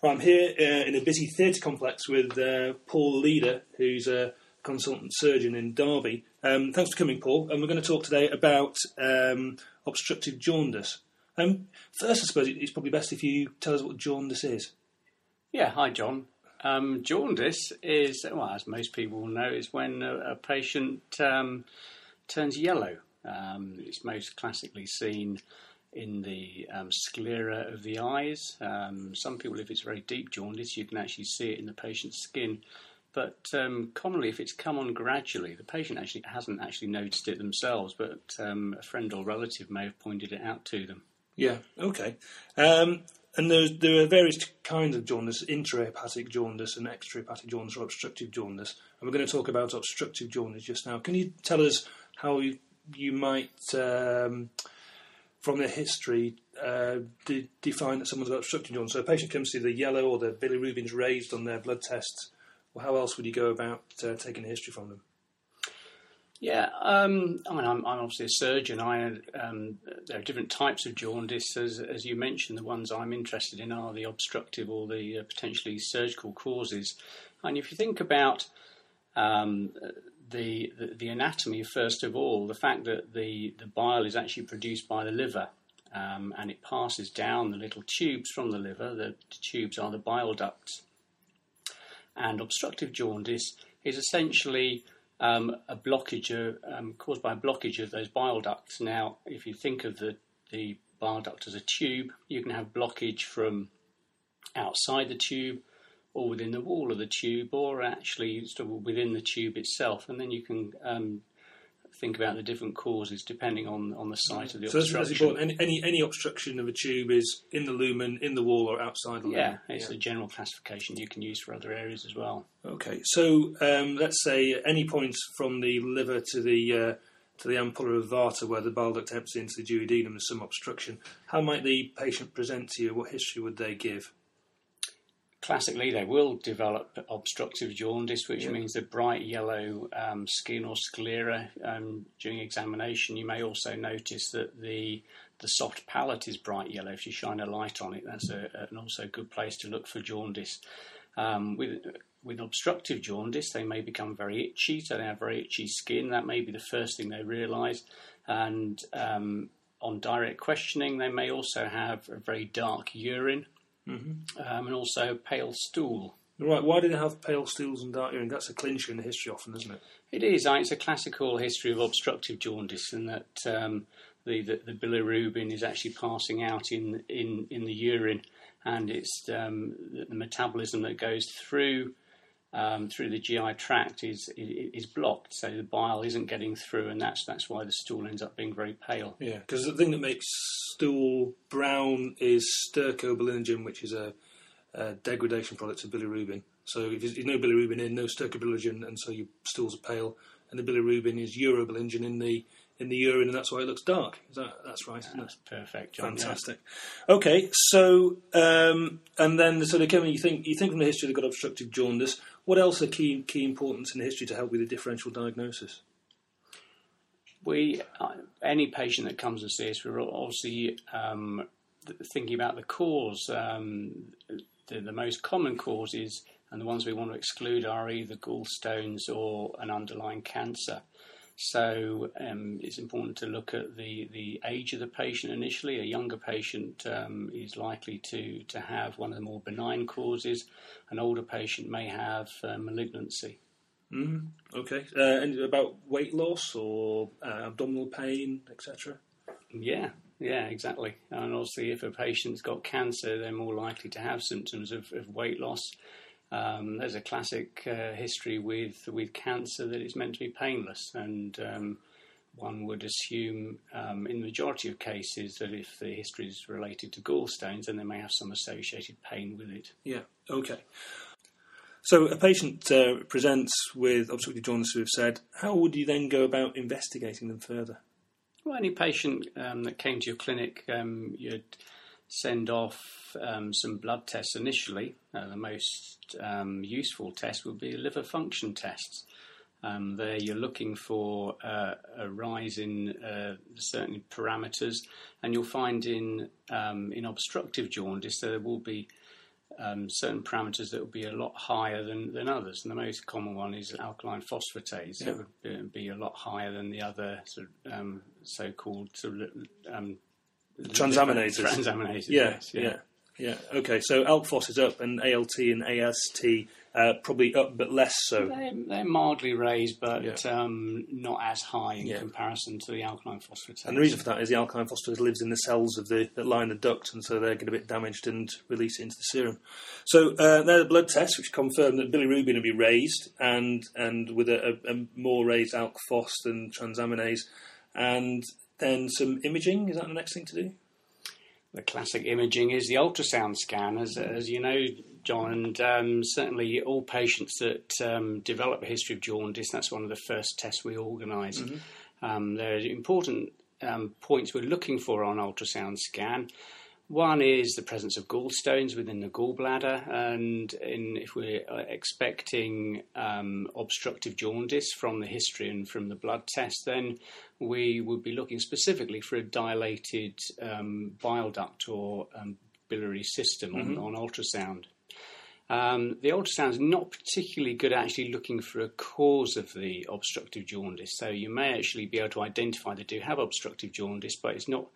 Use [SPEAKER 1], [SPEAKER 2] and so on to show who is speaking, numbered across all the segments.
[SPEAKER 1] Well, I'm here uh, in a busy theatre complex with uh, Paul Leader, who's a consultant surgeon in Derby. Um, thanks for coming, Paul. And we're going to talk today about um, obstructive jaundice. Um, first, I suppose it's probably best if you tell us what jaundice is.
[SPEAKER 2] Yeah, hi, John. Um, jaundice is, well, as most people know, is when a, a patient um, turns yellow. Um, it's most classically seen in the um, sclera of the eyes. Um, some people, if it's very deep jaundice, you can actually see it in the patient's skin. But um, commonly, if it's come on gradually, the patient actually hasn't actually noticed it themselves, but um, a friend or relative may have pointed it out to them.
[SPEAKER 1] Yeah, okay. Um, and there are various kinds of jaundice intrahepatic jaundice and extrahepatic jaundice or obstructive jaundice. And we're going to talk about obstructive jaundice just now. Can you tell us how you, you might um, from their history, uh, de- define that someone's got obstructive jaundice. So a patient comes to see the yellow or the bilirubin's raised on their blood tests. Well, how else would you go about uh, taking a history from them?
[SPEAKER 2] Yeah, um, I mean, I'm, I'm, obviously a surgeon. I um, there are different types of jaundice, as, as you mentioned. The ones I'm interested in are the obstructive or the uh, potentially surgical causes. And if you think about um, the, the, anatomy first of all, the fact that the, the bile is actually produced by the liver um, and it passes down the little tubes from the liver. The, the tubes are the bile ducts. And obstructive jaundice is essentially um, a blockage of, um, caused by a blockage of those bile ducts. Now, if you think of the, the bile duct as a tube, you can have blockage from outside the tube or within the wall of the tube, or actually within the tube itself, and then you can um, think about the different causes depending on, on the site of the
[SPEAKER 1] so
[SPEAKER 2] obstruction.
[SPEAKER 1] So any, any, any obstruction of a tube is in the lumen, in the wall, or outside the lumen.
[SPEAKER 2] Yeah, it's yeah. a general classification you can use for other areas as well.
[SPEAKER 1] Okay, so um, let's say any point from the liver to the uh, to the ampulla of Vater, where the bile duct empties into the duodenum, there's some obstruction. How might the patient present to you? What history would they give?
[SPEAKER 2] Classically they will develop obstructive jaundice, which yeah. means the bright yellow um, skin or sclera um, during examination. You may also notice that the the soft palate is bright yellow. If you shine a light on it, that's a, an also a good place to look for jaundice. Um, with with obstructive jaundice, they may become very itchy, so they have very itchy skin. That may be the first thing they realise, and um, on direct questioning, they may also have a very dark urine mm-hmm. um, and also pale stool.
[SPEAKER 1] Right, why do they have pale stools and dark urine? That's a clincher in the history often, isn't it?
[SPEAKER 2] It is. It's a classical history of obstructive jaundice, and that um, the, the, the, bilirubin is actually passing out in, in, in the urine, and it's um, the, the, metabolism that goes through um, through the GI tract is, is, blocked, so the bile isn't getting through, and that's that's why the stool ends up being very pale.
[SPEAKER 1] Yeah, because the thing that makes stool brown is stercobilinogen, which is a, a degradation product of bilirubin. So if there's no bilirubin in, no stercobilinogen, and so your stools are pale. And the bilirubin is urobilinogen in the in the urine, and that's why it looks dark. Is that that's right?
[SPEAKER 2] That's perfect. John,
[SPEAKER 1] Fantastic. Yeah. Okay, so um, and then so they come you think you think from the history they've got obstructive jaundice. What else are key key importance in the history to help with the differential diagnosis?
[SPEAKER 2] We uh, any patient that comes to see us, we're obviously um, thinking about the cause. Um, the, the most common causes and the ones we want to exclude are either gallstones or an underlying cancer. So um, it's important to look at the, the age of the patient initially. A younger patient um, is likely to, to have one of the more benign causes. An older patient may have uh, malignancy.
[SPEAKER 1] Mm, okay. Uh, and about weight loss or uh, abdominal pain, etc.?
[SPEAKER 2] Yeah, yeah, exactly. And obviously, if a patient's got cancer, they're more likely to have symptoms of, of weight loss. Um, there's a classic uh, history with with cancer that it's meant to be painless, and um, one would assume um, in the majority of cases that if the history is related to gallstones, then they may have some associated pain with it.
[SPEAKER 1] Yeah. Okay. So a patient uh, presents with obstructive jaundice, we've said. How would you then go about investigating them further?
[SPEAKER 2] Well, any patient um, that came to your clinic, um, you'd send off um, some blood tests initially. Uh, the most um, useful test would be liver function tests. Um, there you're looking for uh, a rise in uh, certain parameters, and you'll find in um, in obstructive jaundice there will be um, certain parameters that will be a lot higher than, than others. And the most common one is alkaline phosphatase.
[SPEAKER 1] Yeah.
[SPEAKER 2] That would be, be a lot higher than the other sort of, um, so-called sort of,
[SPEAKER 1] Transaminases.
[SPEAKER 2] Transaminases.
[SPEAKER 1] Yeah,
[SPEAKER 2] yes,
[SPEAKER 1] yeah, yeah. Okay, so ALK phos is up, and ALT and AST uh, probably up, but less so.
[SPEAKER 2] They're, they're mildly raised, but
[SPEAKER 1] Yeah.
[SPEAKER 2] um, not as high in
[SPEAKER 1] Yeah.
[SPEAKER 2] comparison to the alkaline phosphatase.
[SPEAKER 1] And the reason for that is the alkaline phosphatase lives in the cells of the that line the duct, and so they get a bit damaged and release it into the serum. So uh, they're the blood tests which confirm that bilirubin will be raised, and and with a, a, a more raised alk phos than transaminase, and then some imaging. Is that the next thing to do?
[SPEAKER 2] the classic imaging is the ultrasound scan, as, as you know, John, and um, certainly all patients that um, develop a history of jaundice, that's one of the first tests we organise. Um, there are important um, points we're looking for on ultrasound scan. One is the presence of gallstones within the gallbladder, and in, if we're uh, expecting um, obstructive jaundice from the history and from the blood test, then we would be looking specifically for a dilated um, bile duct or um, biliary system on, on ultrasound. Um, the ultrasound is not particularly good at actually looking for a cause of the obstructive jaundice. So you may actually be able to identify they do have obstructive jaundice, but it's not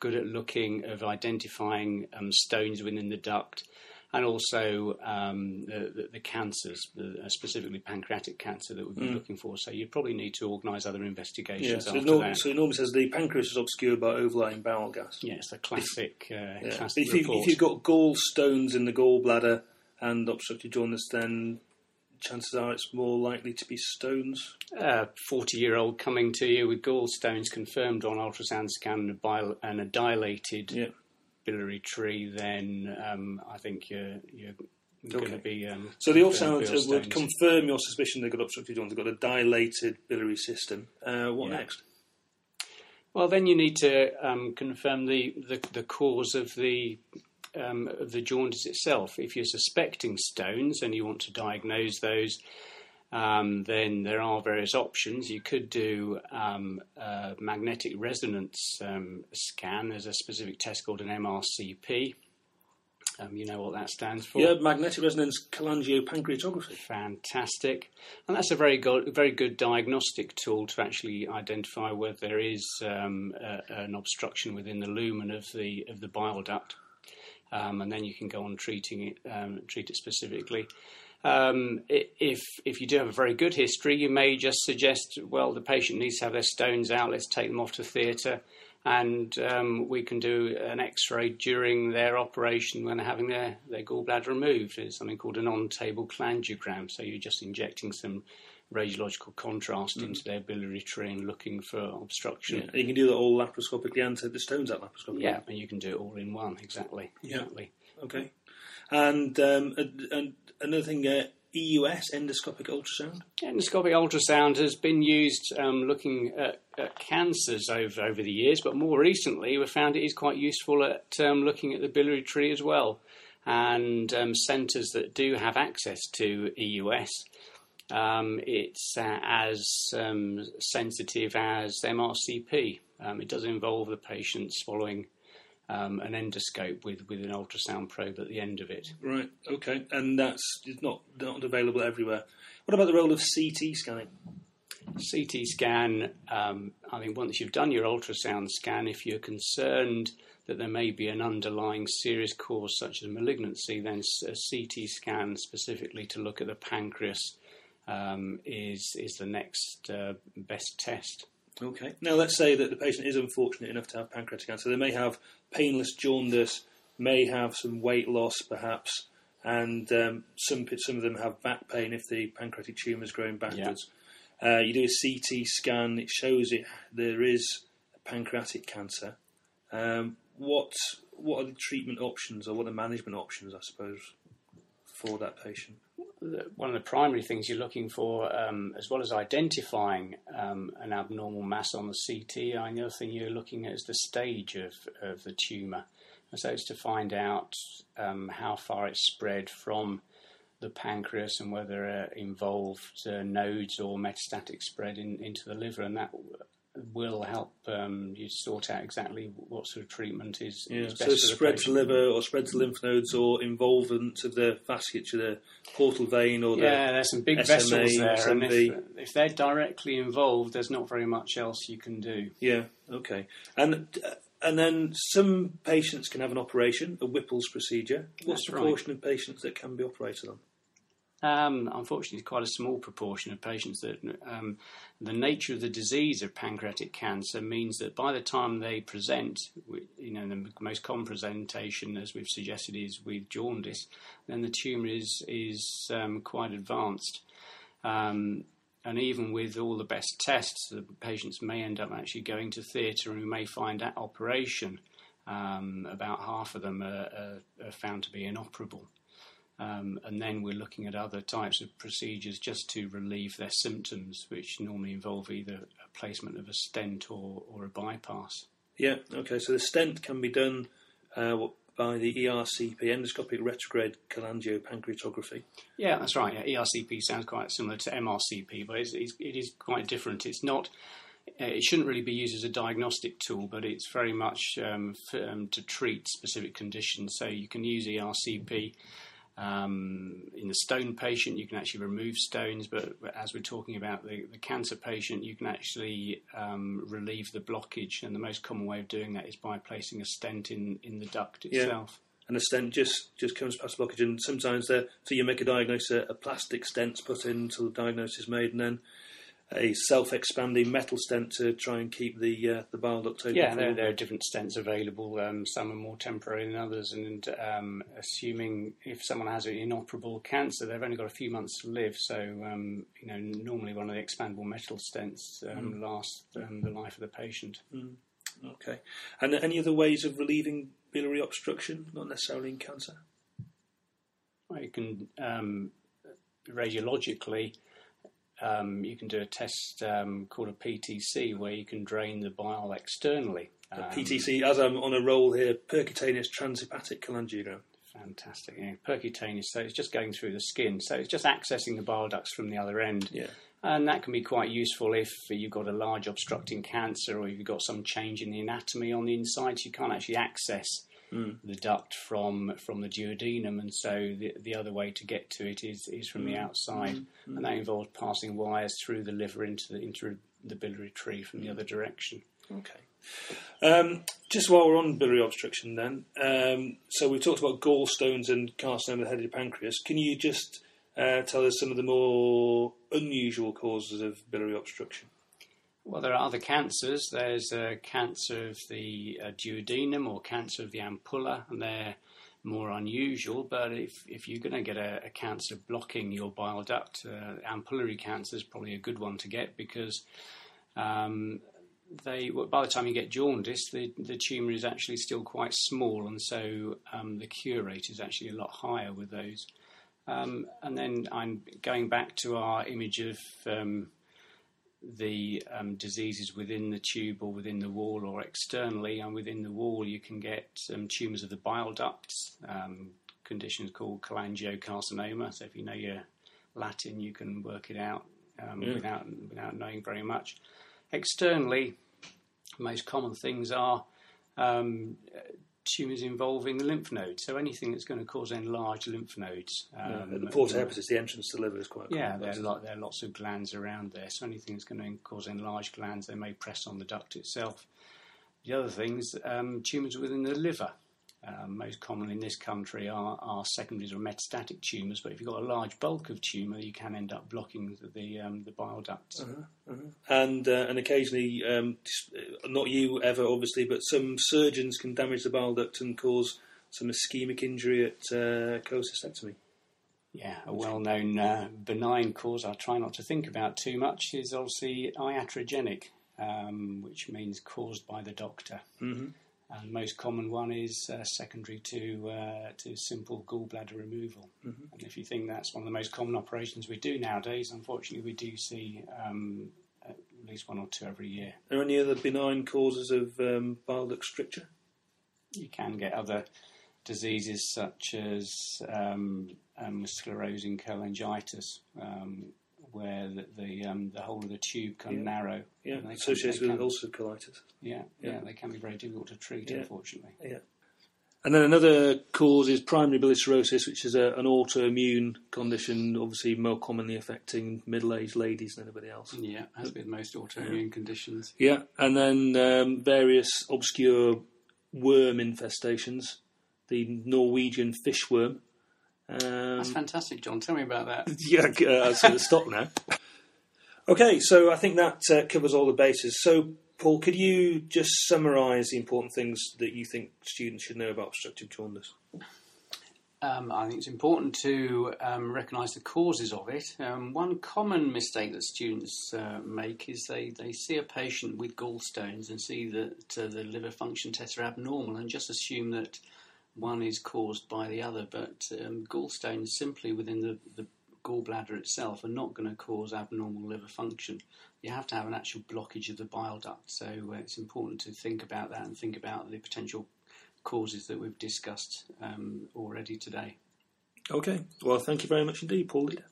[SPEAKER 2] good at looking of identifying um, stones within the duct and also um, the, the, the cancers, the, uh, specifically pancreatic cancer that we'd be looking for. So you probably need to organise other
[SPEAKER 1] Yeah.
[SPEAKER 2] investigations
[SPEAKER 1] So,
[SPEAKER 2] after
[SPEAKER 1] nor-
[SPEAKER 2] that.
[SPEAKER 1] so normally says the pancreas is obscured by overlying bowel gas.
[SPEAKER 2] yeah, it's a classic, uh,
[SPEAKER 1] Yeah.
[SPEAKER 2] Classic
[SPEAKER 1] if, you, if you've got gallstones in the gallbladder and obstructive jaundice, then chances are it's more likely to be stones.
[SPEAKER 2] a 40 year old coming to you with gallstones confirmed on ultrasound scan and a, bil- and a dilated
[SPEAKER 1] Yeah.
[SPEAKER 2] biliary tree, then um, I think you're, you're going
[SPEAKER 1] Okay.
[SPEAKER 2] to be. Um,
[SPEAKER 1] So the ultrasound would confirm your suspicion they've got obstructive jaundice. They've got a dilated biliary system. Uh, what
[SPEAKER 2] Yeah.
[SPEAKER 1] next?
[SPEAKER 2] Well, then you need to um, confirm the, the, the cause of the um, of the jaundice itself. If you're suspecting stones and you want to diagnose those, um, then there are various options. You could do um, a magnetic resonance um, scan. There's a specific test called an MRCP. Um, you know what that stands for?
[SPEAKER 1] Yeah, magnetic resonance cholangiopancreatography.
[SPEAKER 2] Fantastic, and that's a very good, very good diagnostic tool to actually identify whether there is um, a, an obstruction within the lumen of the of the bile duct, um, and then you can go on treating it, um, treat it specifically. Um, if if you do have a very good history, you may just suggest, well, the patient needs to have their stones out. Let's take them off to theatre, and um, we can do an X-ray during their operation when they're having their, their gallbladder removed. It's something called an on-table cholangiogram. So you're just injecting some radiological contrast into their biliary tree and looking for obstruction.
[SPEAKER 1] Yeah, you can do that all laparoscopically and take the stones out laparoscopically.
[SPEAKER 2] Yeah, and you can do it all in one. Exactly.
[SPEAKER 1] Yeah.
[SPEAKER 2] Exactly.
[SPEAKER 1] Okay. And um, and, and another thing, uh, EUS endoscopic ultrasound.
[SPEAKER 2] Endoscopic ultrasound has been used um, looking at, at cancers over over the years, but more recently we found it is quite useful at um, looking at the biliary tree as well. And um, centres that do have access to EUS, um, it's uh, as um, sensitive as MRCP. Um, it does involve the patient swallowing um, an endoscope with, with an ultrasound probe at the end of it.
[SPEAKER 1] Right. Okay. And that's it's not not available everywhere. What about the role of CT scanning?
[SPEAKER 2] CT scan, um, I mean, once you've done your ultrasound scan, if you're concerned that there may be an underlying serious cause such as malignancy, then a CT scan specifically to look at the pancreas um, is is the next uh, best test.
[SPEAKER 1] Okay. Now let's say that the patient is unfortunate enough to have pancreatic cancer. They may have painless jaundice, may have some weight loss, perhaps, and um, some some of them have back pain if the pancreatic tumour is growing backwards. Uh, you do a CT scan; it shows it there is pancreatic cancer. Um, what what are the treatment options, or what are the management options, I suppose, for that patient?
[SPEAKER 2] One of the primary things you're looking for, um, as well as identifying um, an abnormal mass on the CT, another thing you're looking at is the stage of, of the tumour. So it's to find out um, how far it's spread from the pancreas and whether it involved uh, nodes or metastatic spread in, into the liver, and that will help um, you sort out exactly what sort of treatment is,
[SPEAKER 1] Yeah,
[SPEAKER 2] is best
[SPEAKER 1] so
[SPEAKER 2] for the
[SPEAKER 1] spread to liver or spread to lymph nodes or involvement of the vasculature, the portal vein or
[SPEAKER 2] Yeah, there's some big
[SPEAKER 1] SMA,
[SPEAKER 2] vessels there, and if, if they're directly involved, there's not very much else you can do.
[SPEAKER 1] yeah, okay, and uh, and then some patients can have an operation, a Whipple's procedure. What's
[SPEAKER 2] That's
[SPEAKER 1] the
[SPEAKER 2] right.
[SPEAKER 1] proportion of patients that can be operated on?
[SPEAKER 2] Um, unfortunately, it's quite a small proportion of patients that um, the nature of the disease of pancreatic cancer means that by the time they present, you know, the most common presentation, as we've suggested, is with jaundice, then the tumour is is um, quite advanced. Um, and even with all the best tests, the patients may end up actually going to theatre and we may find at operation um, about half of them are, are, are found to be inoperable. Um, and then we're looking at other types of procedures just to relieve their symptoms, which normally involve either a placement of a stent or, or a bypass.
[SPEAKER 1] Yeah, okay. So the stent can be done uh, by the ERCP, endoscopic retrograde cholangiopancreatography.
[SPEAKER 2] Yeah, that's right. Yeah, ERCP sounds quite similar to MRCP, but it's, it's, it is quite different. It's not. Uh, it shouldn't really be used as a diagnostic tool, but it's very much um, f- um, to treat specific conditions. So you can use ERCP um, in the stone patient. You can actually remove stones, but as we're talking about the, the cancer patient, you can actually um, relieve the blockage. And the most common way of doing that is by placing a stent in, in the duct itself. Yeah.
[SPEAKER 1] And the stent just, just comes past the blockage, and sometimes there, so you make a diagnosis, a, a plastic stent's put in until the diagnosis is made, and then a self-expanding metal stent to try and keep the uh, the bile duct open.
[SPEAKER 2] Yeah, there, there are different stents available. Um, some are more temporary than others, and um, assuming if someone has an inoperable cancer, they've only got a few months to live. So, um, you know, normally one of the expandable metal stents um, lasts um, the life of the patient.
[SPEAKER 1] Okay. And any other ways of relieving biliary obstruction, not necessarily in cancer?
[SPEAKER 2] Well, you can um, radiologically. Um, you can do a test um, called a PTC where you can drain the bile externally. Um,
[SPEAKER 1] PTC, as I'm on a roll here, percutaneous transhepatic cholangiogram.
[SPEAKER 2] Fantastic. Yeah, percutaneous, so it's just going through the skin. So it's just accessing the bile ducts from the other end.
[SPEAKER 1] Yeah.
[SPEAKER 2] And that can be quite useful if you've got a large obstructing cancer or you've got some change in the anatomy on the inside. So you can't actually access the duct from from the duodenum, and so the, the other way to get to it is, is from the outside, and that involves passing wires through the liver into the into the biliary tree from the other direction.
[SPEAKER 1] Okay. Um, just while we're on biliary obstruction, then, um, so we've talked about gallstones and carcinoma of the head of the pancreas. Can you just uh, tell us some of the more unusual causes of biliary obstruction?
[SPEAKER 2] Well, there are other cancers. There's uh, cancer of the uh, duodenum or cancer of the ampulla, and they're more unusual. But if, if you're going to get a, a cancer blocking your bile duct, uh, ampullary cancer is probably a good one to get because um, they by the time you get jaundice, the, the tumour is actually still quite small, and so um, the cure rate is actually a lot higher with those. Um, and then I'm going back to our image of um, the um, diseases within the tube or within the wall or externally. And within the wall, you can get um, tumours of the bile ducts, um, conditions called cholangiocarcinoma. So if you know your Latin, you can work it out um, without without knowing very much. Externally, most common things are um, tumours involving the lymph nodes. So anything that's going to cause enlarged lymph nodes. Um,
[SPEAKER 1] the porta hepatis, the entrance to the liver, is quite
[SPEAKER 2] yeah,
[SPEAKER 1] common.
[SPEAKER 2] there are, lot, there are lots of glands around there. So anything that's going to cause enlarged glands, they may press on the duct itself. The other things, um, tumours within the liver. Um, most common in this country are, are secondaries or metastatic tumours, but if you've got a large bulk of tumour, you can end up blocking the the, um, the bile ducts.
[SPEAKER 1] and uh, and occasionally, um, uh, not you ever, obviously, but some surgeons can damage the bile duct and cause some ischemic injury at uh, cholecystectomy.
[SPEAKER 2] Yeah, a well-known uh, benign cause I try not to think about too much is obviously iatrogenic, um, which means caused by the doctor. Mm-hmm. And most common one is uh, secondary to uh, to simple gallbladder removal. Mm-hmm. And if you think that's one of the most common operations we do nowadays, unfortunately we do see um, at least one or two every year.
[SPEAKER 1] Are there any other benign causes of um, bile duct stricture?
[SPEAKER 2] You can get other diseases such as um, um, sclerosing cholangitis, um, where the the, um, the whole of the tube can
[SPEAKER 1] Yeah.
[SPEAKER 2] narrow.
[SPEAKER 1] Yeah,
[SPEAKER 2] And they can-
[SPEAKER 1] associated
[SPEAKER 2] they
[SPEAKER 1] with
[SPEAKER 2] can-
[SPEAKER 1] ulcerative colitis.
[SPEAKER 2] Yeah,
[SPEAKER 1] Yeah.
[SPEAKER 2] yeah, they can be very difficult to treat,
[SPEAKER 1] Yeah.
[SPEAKER 2] unfortunately.
[SPEAKER 1] Yeah. And then another cause is primary biliary cirrhosis, which is a, an autoimmune condition, obviously more commonly affecting middle-aged ladies than anybody else.
[SPEAKER 2] Yeah, as with most autoimmune conditions.
[SPEAKER 1] Yeah, and then um, various obscure worm infestations, the Norwegian fishworm. Um,
[SPEAKER 2] That's fantastic, John. Tell me about that.
[SPEAKER 1] yeah, uh, I'll sort of stop now. Okay, so I think that uh, covers all the bases. So, Paul, could you just summarise the important things that you think students should know about obstructive jaundice?
[SPEAKER 2] Um, I think it's important to um, recognise the causes of it. Um, one common mistake that students uh, make is they, they see a patient with gallstones and see that uh, the liver function tests are abnormal and just assume that one is caused by the other. But um, gallstones simply within the, the gallbladder itself are not going to cause abnormal liver function. You have to have an actual blockage of the bile duct. So uh, it's important to think about that and think about the potential causes that we've discussed um, already today.
[SPEAKER 1] Okay, well, thank you very much indeed, Paul. Leader.